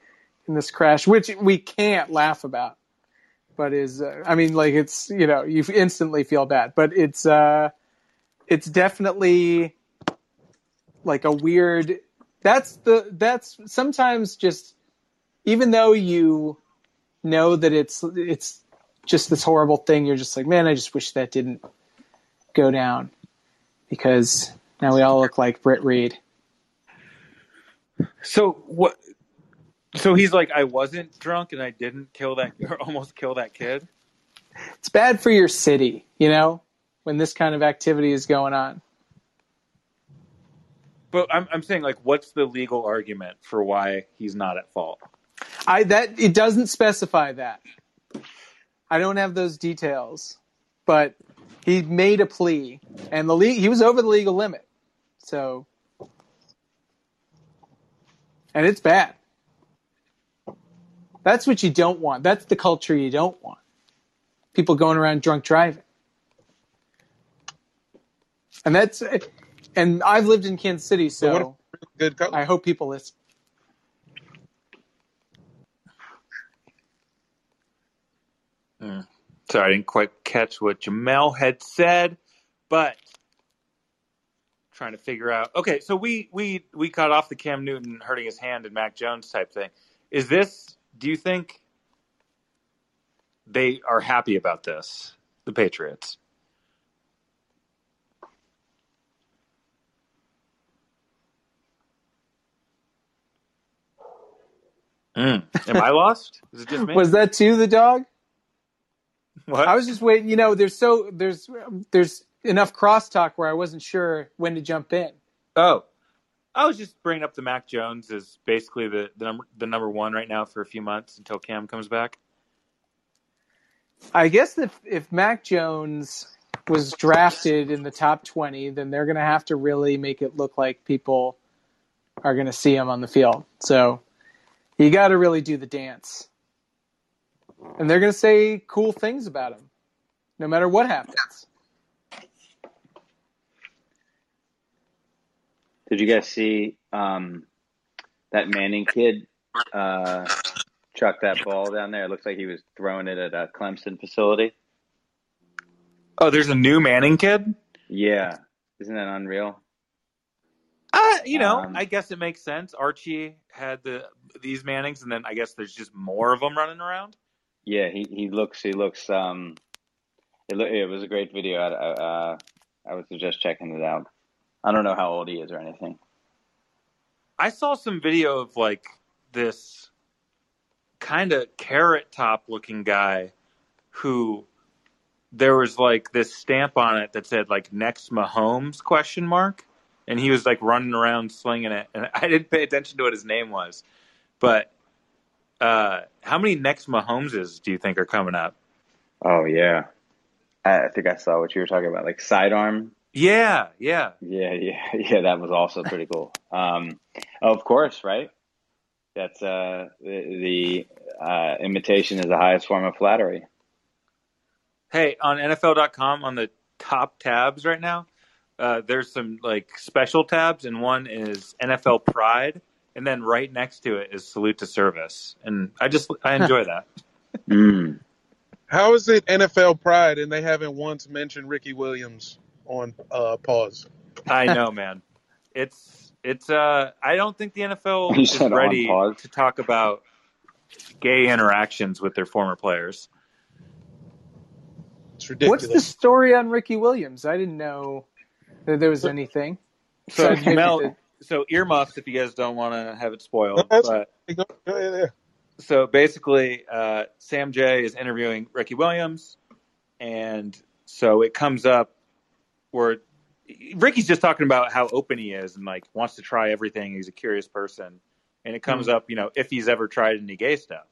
in this crash, which we can't laugh about. But is uh, I mean, like it's you know you instantly feel bad, but it's uh, it's definitely like a weird. That's the that's sometimes just even though you know that it's it's just this horrible thing, you're just like, man, I just wish that didn't go down because now we all look like Britt Reid. So what? So he's like, I wasn't drunk and I didn't kill that or almost kill that kid. It's bad for your city, you know, when this kind of activity is going on. But I'm I'm saying like, what's the legal argument for why he's not at fault? I that it doesn't specify that. I don't have those details, but he made a plea, and the le- he was over the legal limit, so and it's bad. That's what you don't want. That's the culture you don't want. People going around drunk driving, and that's and I've lived in Kansas City, so what Good. I hope people listen. Sorry, I didn't quite catch what Jamel had said, but trying to figure out. Okay, so we we we cut off the Cam Newton hurting his hand and Mac Jones type thing. Is this? Do you think they are happy about this? The Patriots. Mm. Am I lost? Was that too the dog? What? I was just waiting. You know, there's so there's there's enough crosstalk where I wasn't sure when to jump in. Oh, I was just bringing up the Mac Jones is basically the the number the number one right now for a few months until Cam comes back. I guess if if Mac Jones was drafted in the top twenty, then they're going to have to really make it look like people are going to see him on the field. So you got to really do the dance, and they're going to say cool things about him, no matter what happens. Did you guys see um, that Manning kid uh, chucked that ball down there. It looks like he was throwing it at a Clemson facility. Oh, there's a new Manning kid. Yeah, isn't that unreal? Uh, you know, Um, I guess it makes sense. Archie had the these Mannings, and then I guess there's just more of them running around. Yeah, he, he looks he looks um it loo- it was a great video. I, uh, I was just checking it out. I don't know how old he is or anything. I saw some video of like this kind of carrot top looking guy who there was like this stamp on it that said like next Mahomes question mark and he was like running around slinging it and I didn't pay attention to what his name was but uh how many next Mahomeses do you think are coming up Oh yeah, I, I think I saw what you were talking about, like sidearm. yeah yeah Yeah, yeah, yeah. That was also pretty cool. Um, of course, right? That's uh the, the uh, imitation is the highest form of flattery. Hey, on NFL.com on the top tabs right now, uh, there's some like special tabs, and one is NFL Pride, and then right next to it is Salute to Service, and I just I enjoy that. Mm. How is it NFL Pride and they haven't once mentioned Ricky Williams on uh, pause? I know, man. It's it's uh I don't think the NFL You is ready to talk about gay interactions with their former players. It's ridiculous. What's the story on Ricky Williams? I didn't know that there was anything. So maybe Mel, the- so earmuffs if you guys don't want to have it spoiled, that's- but Go, go ahead, yeah. so basically, uh, Sam Jay is interviewing Ricky Williams, and so it comes up where Ricky's just talking about how open he is and like wants to try everything. He's a curious person, and it comes up, you know, if he's ever tried any gay stuff,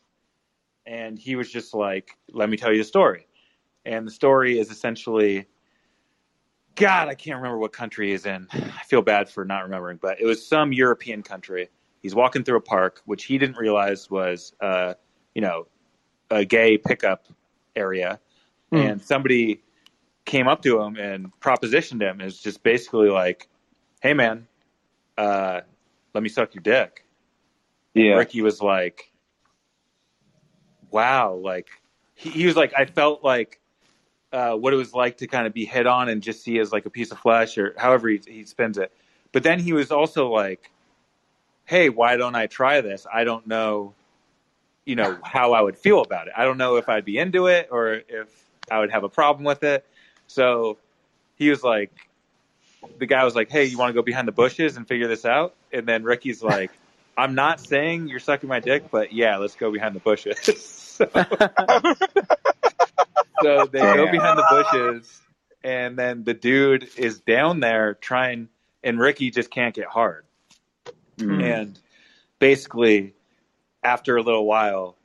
and he was just like, "Let me tell you a story," and the story is essentially. God, I can't remember what country he's in. I feel bad for not remembering, but it was some European country. He's walking through a park, which he didn't realize was, uh, you know, a gay pickup area, Hmm. and somebody came up to him and propositioned him. Is just basically like, "Hey, man, uh, let me suck your dick." Yeah, Ricky was like, "Wow!" Like he, he was like, I felt like uh, what it was like to kind of be hit on and just see as like a piece of flesh or however he, he spins it. But then he was also like, "Hey, why don't I try this? I don't know, you know, how I would feel about it. I don't know if I'd be into it or if I would have a problem with it." So he was like, the guy was like, "Hey, you want to go behind the bushes and figure this out?" And then Ricky's like, "I'm not saying you're sucking my dick, but yeah, let's go behind the bushes." so, so they go behind the bushes, and then the dude is down there trying, and Ricky just can't get hard. Mm. And basically, after a little while,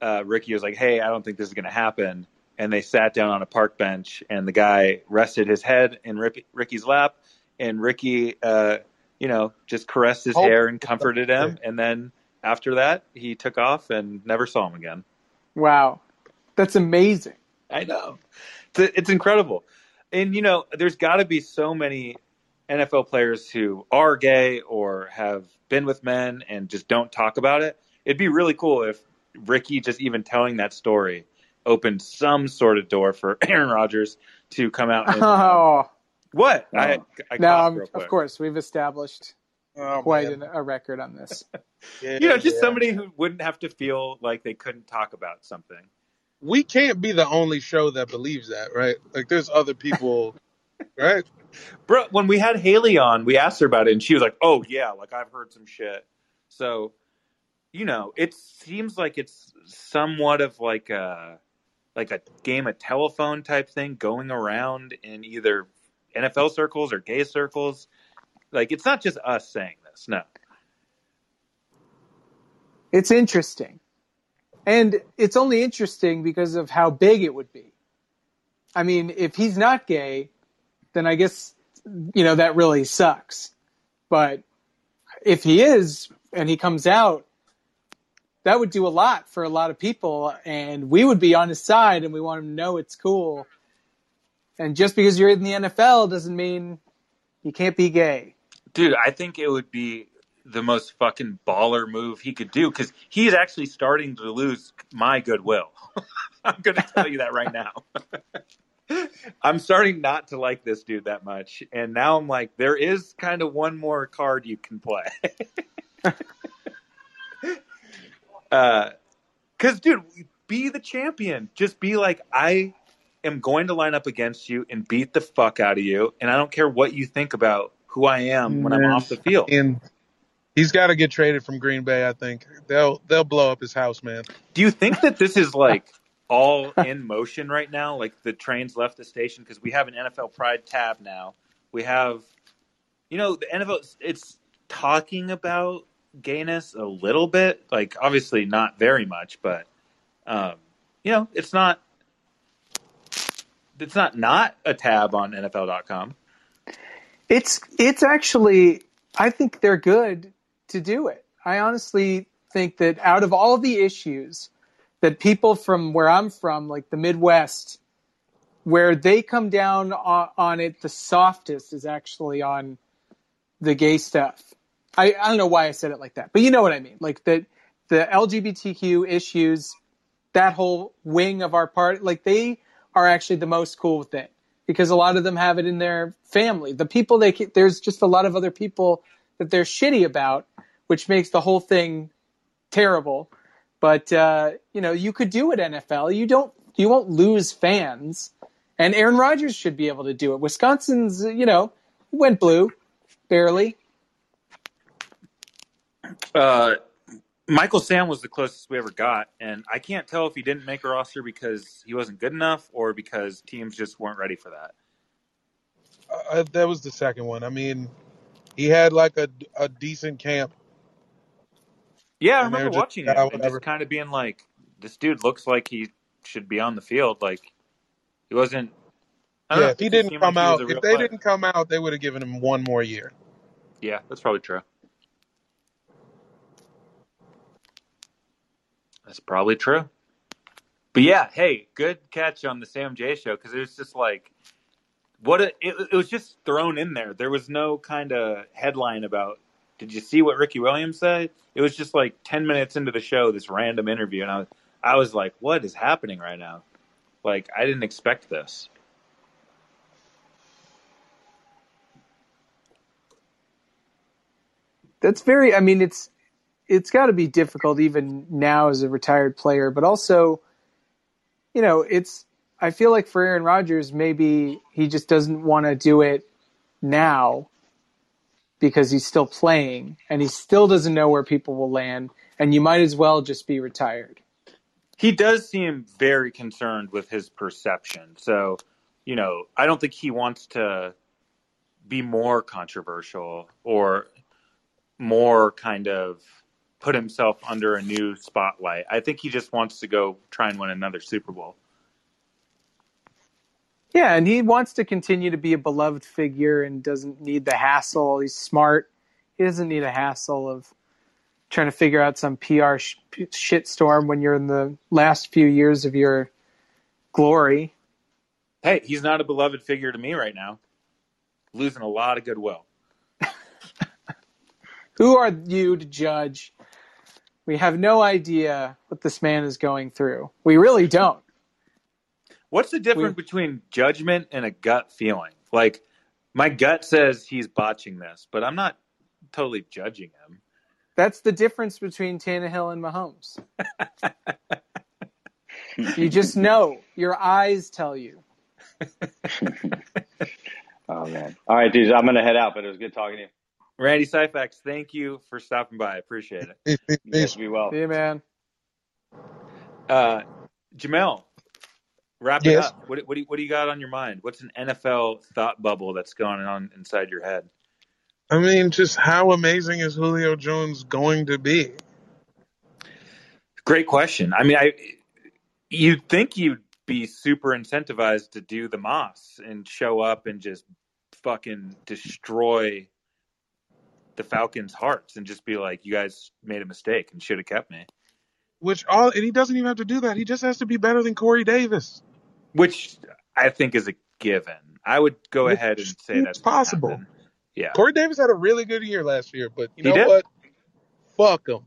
uh, Ricky was like, "Hey, I don't think this is going to happen." And they sat down on a park bench, and the guy rested his head in Rick- Ricky's lap, and Ricky, uh, you know, just caressed his Oh. hair and comforted him. And then after that, he took off and never saw him again. wow, that's amazing. I know. It's, it's incredible. And, you know, there's got to be so many NFL players who are gay or have been with men and just don't talk about it. It'd be really cool if Ricky just even telling that story opened some sort of door for Aaron Rodgers to come out and. Oh what? Oh. I, I no, coughed um, of course we've established Oh, quite an, a record on this. Yeah, You know, just yeah. somebody who wouldn't have to feel like they couldn't talk about something. We can't be the only show that believes that, right? Like, there's other people, right? Bro, when we had Haley on, we asked her about it, and she was like, "Oh yeah, like I've heard some shit." So, you know, it seems like it's somewhat of like a like a game of telephone type thing going around in either NFL circles or gay circles. Like, it's not just us saying this. No, It's interesting. And it's only interesting because of how big it would be. I mean, if he's not gay, then I guess, you know, that really sucks. But if he is and he comes out, that would do a lot for a lot of people. And we would be on his side and we want him to know it's cool. And just because you're in the NFL doesn't mean you can't be gay. dude, I think it would be the most fucking baller move he could do because he's actually starting to lose my goodwill. I'm going to tell you that right now. I'm starting not to like this dude that much, and now I'm like, there is kind of one more card you can play. uh, cause dude, be the champion. Just be like, I am going to line up against you and beat the fuck out of you, and I don't care what you think about who I am when I'm off the field. And he's got to get traded from Green Bay. I think they'll they'll blow up his house, man. Do you think that this is like all in motion right now? Like the trains left the station because we have an NFL Pride tab now. We have, you know, the NFL. It's talking about gayness a little bit. Like obviously not very much, but um, you know, it's not. It's not not a tab on NFL.com. It's it's actually I think they're good to do it. I honestly think that out of all the issues that people from where I'm from, like the Midwest, where they come down on, on it the softest is actually on the gay stuff. I, I don't know why I said it like that, but you know what I mean. Like the the LGBTQ issues, that whole wing of our party, like they are actually the most cool with it because a lot of them have it in their family. The people they there's just a lot of other people that they're shitty about, which makes the whole thing terrible. But uh, you know, you could do it NFL. You don't you won't lose fans. And Aaron Rodgers should be able to do it. Wisconsin's, you know, went blue barely. Uh, Michael Sam was the closest we ever got, and I can't tell if he didn't make a roster because he wasn't good enough or because teams just weren't ready for that. Uh, that was the second one. I mean, he had like a a decent camp. Yeah, I remember just, watching "Yeah, him and just kind of being like, "This dude looks like he should be on the field." Like he wasn't. Yeah, know. if he didn't come like out, if they player. didn't come out, they would have given him one more year. Yeah, that's probably true. That's probably true. But yeah, hey, good catch on the Sam Jay show because it was just like, what a, it, it was just thrown in there. There was no kind of headline about. Did you see what Ricky Williams said? It was just like ten minutes into the show, this random interview, and I was, I was like, what is happening right now? Like, I didn't expect this. That's very. I mean, it's it's got to be difficult even now as a retired player, but also, you know, it's. I feel like for Aaron Rodgers, maybe he just doesn't want to do it now because he's still playing and he still doesn't know where people will land, and you might as well just be retired. He does seem very concerned with his perception. So, you know, I don't think he wants to be more controversial or more kind of put himself under a new spotlight. I think he just wants to go try and win another Super Bowl. Yeah, and he wants to continue to be a beloved figure and doesn't need the hassle. He's smart. He doesn't need a hassle of trying to figure out some PR sh- shitstorm when you're in the last few years of your glory. Hey, he's not a beloved figure to me right now. Losing a lot of goodwill. Who are you to judge? We have no idea what this man is going through. We really don't. What's the difference We- between judgment and a gut feeling? Like, my gut says he's botching this, but I'm not totally judging him. That's the difference between Tannehill and Mahomes. you just know. Your eyes tell you. Oh man. All right, dudes. I'm gonna head out, but it was good talking to you. Randy Syphax, thank you for stopping by. I appreciate it. Peace, peace, You guys peace. be well. See you, man. Uh, Jamel, wrap it up. What, what, do you, what do you got on your mind? What's an NFL thought bubble that's going on inside your head? I mean, just how amazing is Julio Jones going to be? Great question. I mean, I you'd think you'd be super incentivized to do the Moss and show up and just fucking destroy the Falcons' hearts and just be like, "You guys made a mistake and should have kept me." Which all, and he doesn't even have to do that. He just has to be better than Corey Davis. Which I think is a given. I would go Which ahead and say seems that's possible. happen. Yeah. Corey Davis had a really good year last year, but you He know did. what? Fuck him.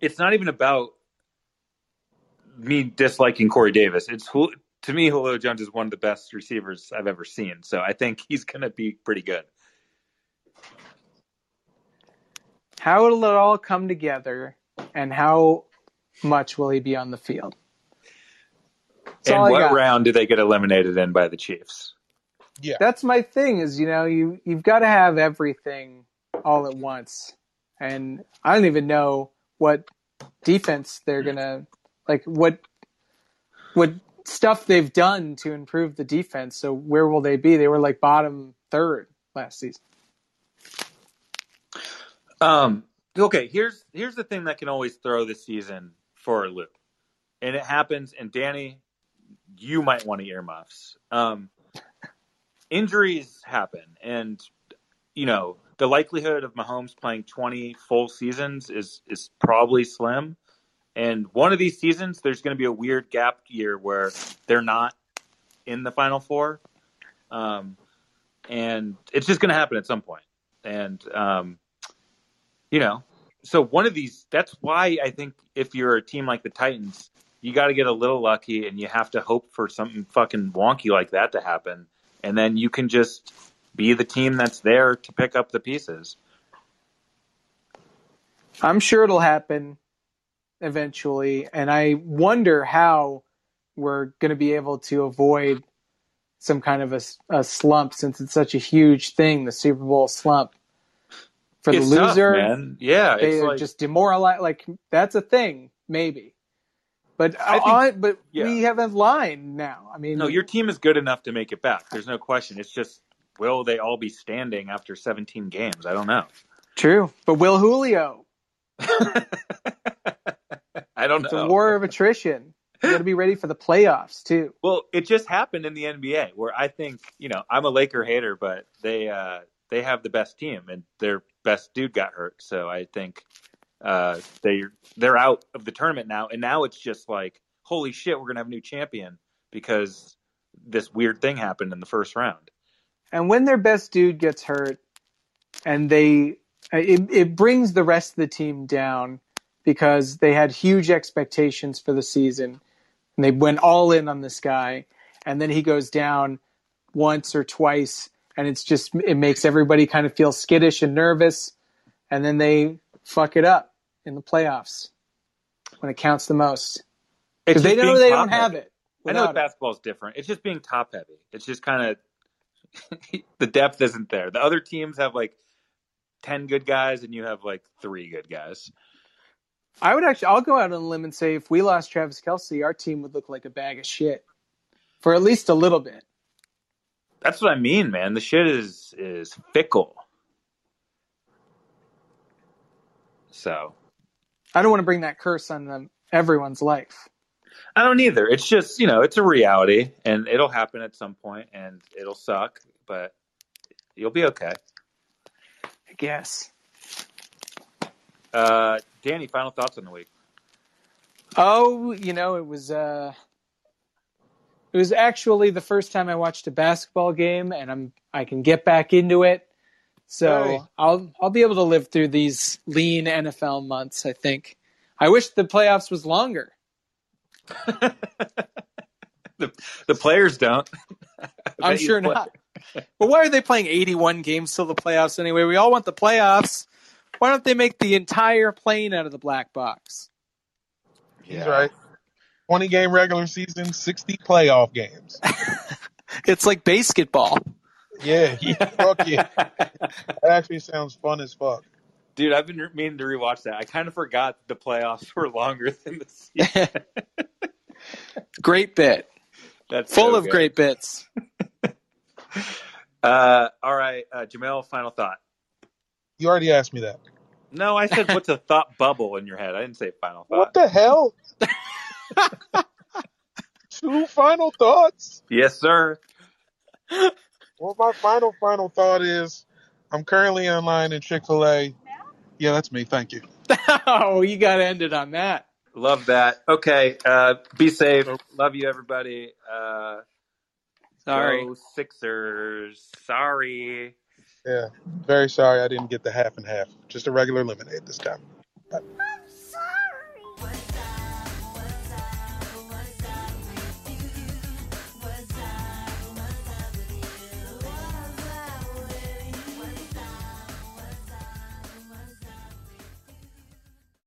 it's not even about me disliking Corey Davis. It's Jul- to me, Julio Jones is one of the best receivers I've ever seen. So I think he's going to be pretty good. How will it all come together, and how much will he be on the field? That's and what got. round do they get eliminated in by the Chiefs? Yeah. That's my thing. Is you know you you've got to have everything all at once, and I don't even know what defense they're gonna like. What what stuff they've done to improve the defense. So where will they be? They were like bottom third last season. Um, okay, here's here's the thing that can always throw the season for a loop, and it happens. And Danny, you might want to earmuffs. Um, injuries happen, and you know the likelihood of Mahomes playing 20 full seasons is is probably slim. And one of these seasons, there's going to be a weird gap year where they're not in the Final Four, um, and it's just going to happen at some point. And um, you know, so one of these. That's why I think if you're a team like the Titans, you got to get a little lucky, and you have to hope for something fucking wonky like that to happen, and then you can just be the team that's there to pick up the pieces. I'm sure it'll happen eventually, and I wonder how we're going to be able to avoid some kind of a, a slump since it's such a huge thing, the Super Bowl slump. For the It's tough, loser, man. Yeah, they it's are like, just demoralized. Like that's a thing, maybe. But I think- but yeah. we have a line now. I mean, no, your team is good enough to make it back. There's no question. It's just will they all be standing after 17 games? I don't know. true. But will Julio? I don't It's know. a war of attrition. You got to be ready for the playoffs too. Well, it just happened in the NBA where I think, you know, I'm a Laker hater, but they uh they have the best team and their best dude got hurt. So I think uh they they're out of the tournament now. And now it's just like holy shit, we're to have a new champion because this weird thing happened in the first round. And when their best dude gets hurt, and they, it, it brings the rest of the team down because they had huge expectations for the season, and they went all in on this guy, and then he goes down once or twice, and it's just it makes everybody kind of feel skittish and nervous, and then they fuck it up in the playoffs when it counts the most because they know they don't have it. I know basketball is different. It's just being top heavy. It's just kind of the depth isn't there. The other teams have like 10 good guys and you have like 3 good guys. I would actually, I'll go out on a limb and say if we lost Travis Kelce, our team would look like a bag of shit for at least a little bit. That's what I mean, man. The shit is is fickle. So I don't want to bring that curse on them, everyone's life. I don't either. It's just you know, it's a reality, and it'll happen at some point, and it'll suck, but you'll be okay. I guess. Uh, Danny, final thoughts on the week. Oh, you know, it was uh it was actually the first time I watched a basketball game and I'm I can get back into it. So Hey. I'll I'll be able to live through these lean NFL months, I think. I wish the playoffs was longer. the the players don't. I I'm sure play- not. But why are they playing 81 games till the playoffs anyway? We all want the playoffs. Why don't they make the entire plane out of the black box? He's right. 20 game regular season, 60 playoff games. It's like basketball. Yeah, yeah, fuck yeah. That actually sounds fun as fuck. Dude, I've been meaning to rewatch that. I kind of forgot the playoffs were longer than the season. great bit. That's Full so of good. great bits. Uh, all right, uh, Jamel, final thought. You already asked me that. No, I said what's a thought bubble in your head. I didn't say final thought. What the hell? Two final thoughts. Yes, sir. Well, my final final thought is, I'm currently online in Chick Fil A. Yeah, that's me. Thank you. oh, you got to end it on that. Love that. Okay, uh, be safe. Love you, everybody. Uh, Sorry. go Sixers. Sorry. Yeah. Very sorry I didn't get the half and half. Just a regular lemonade this time. Bye.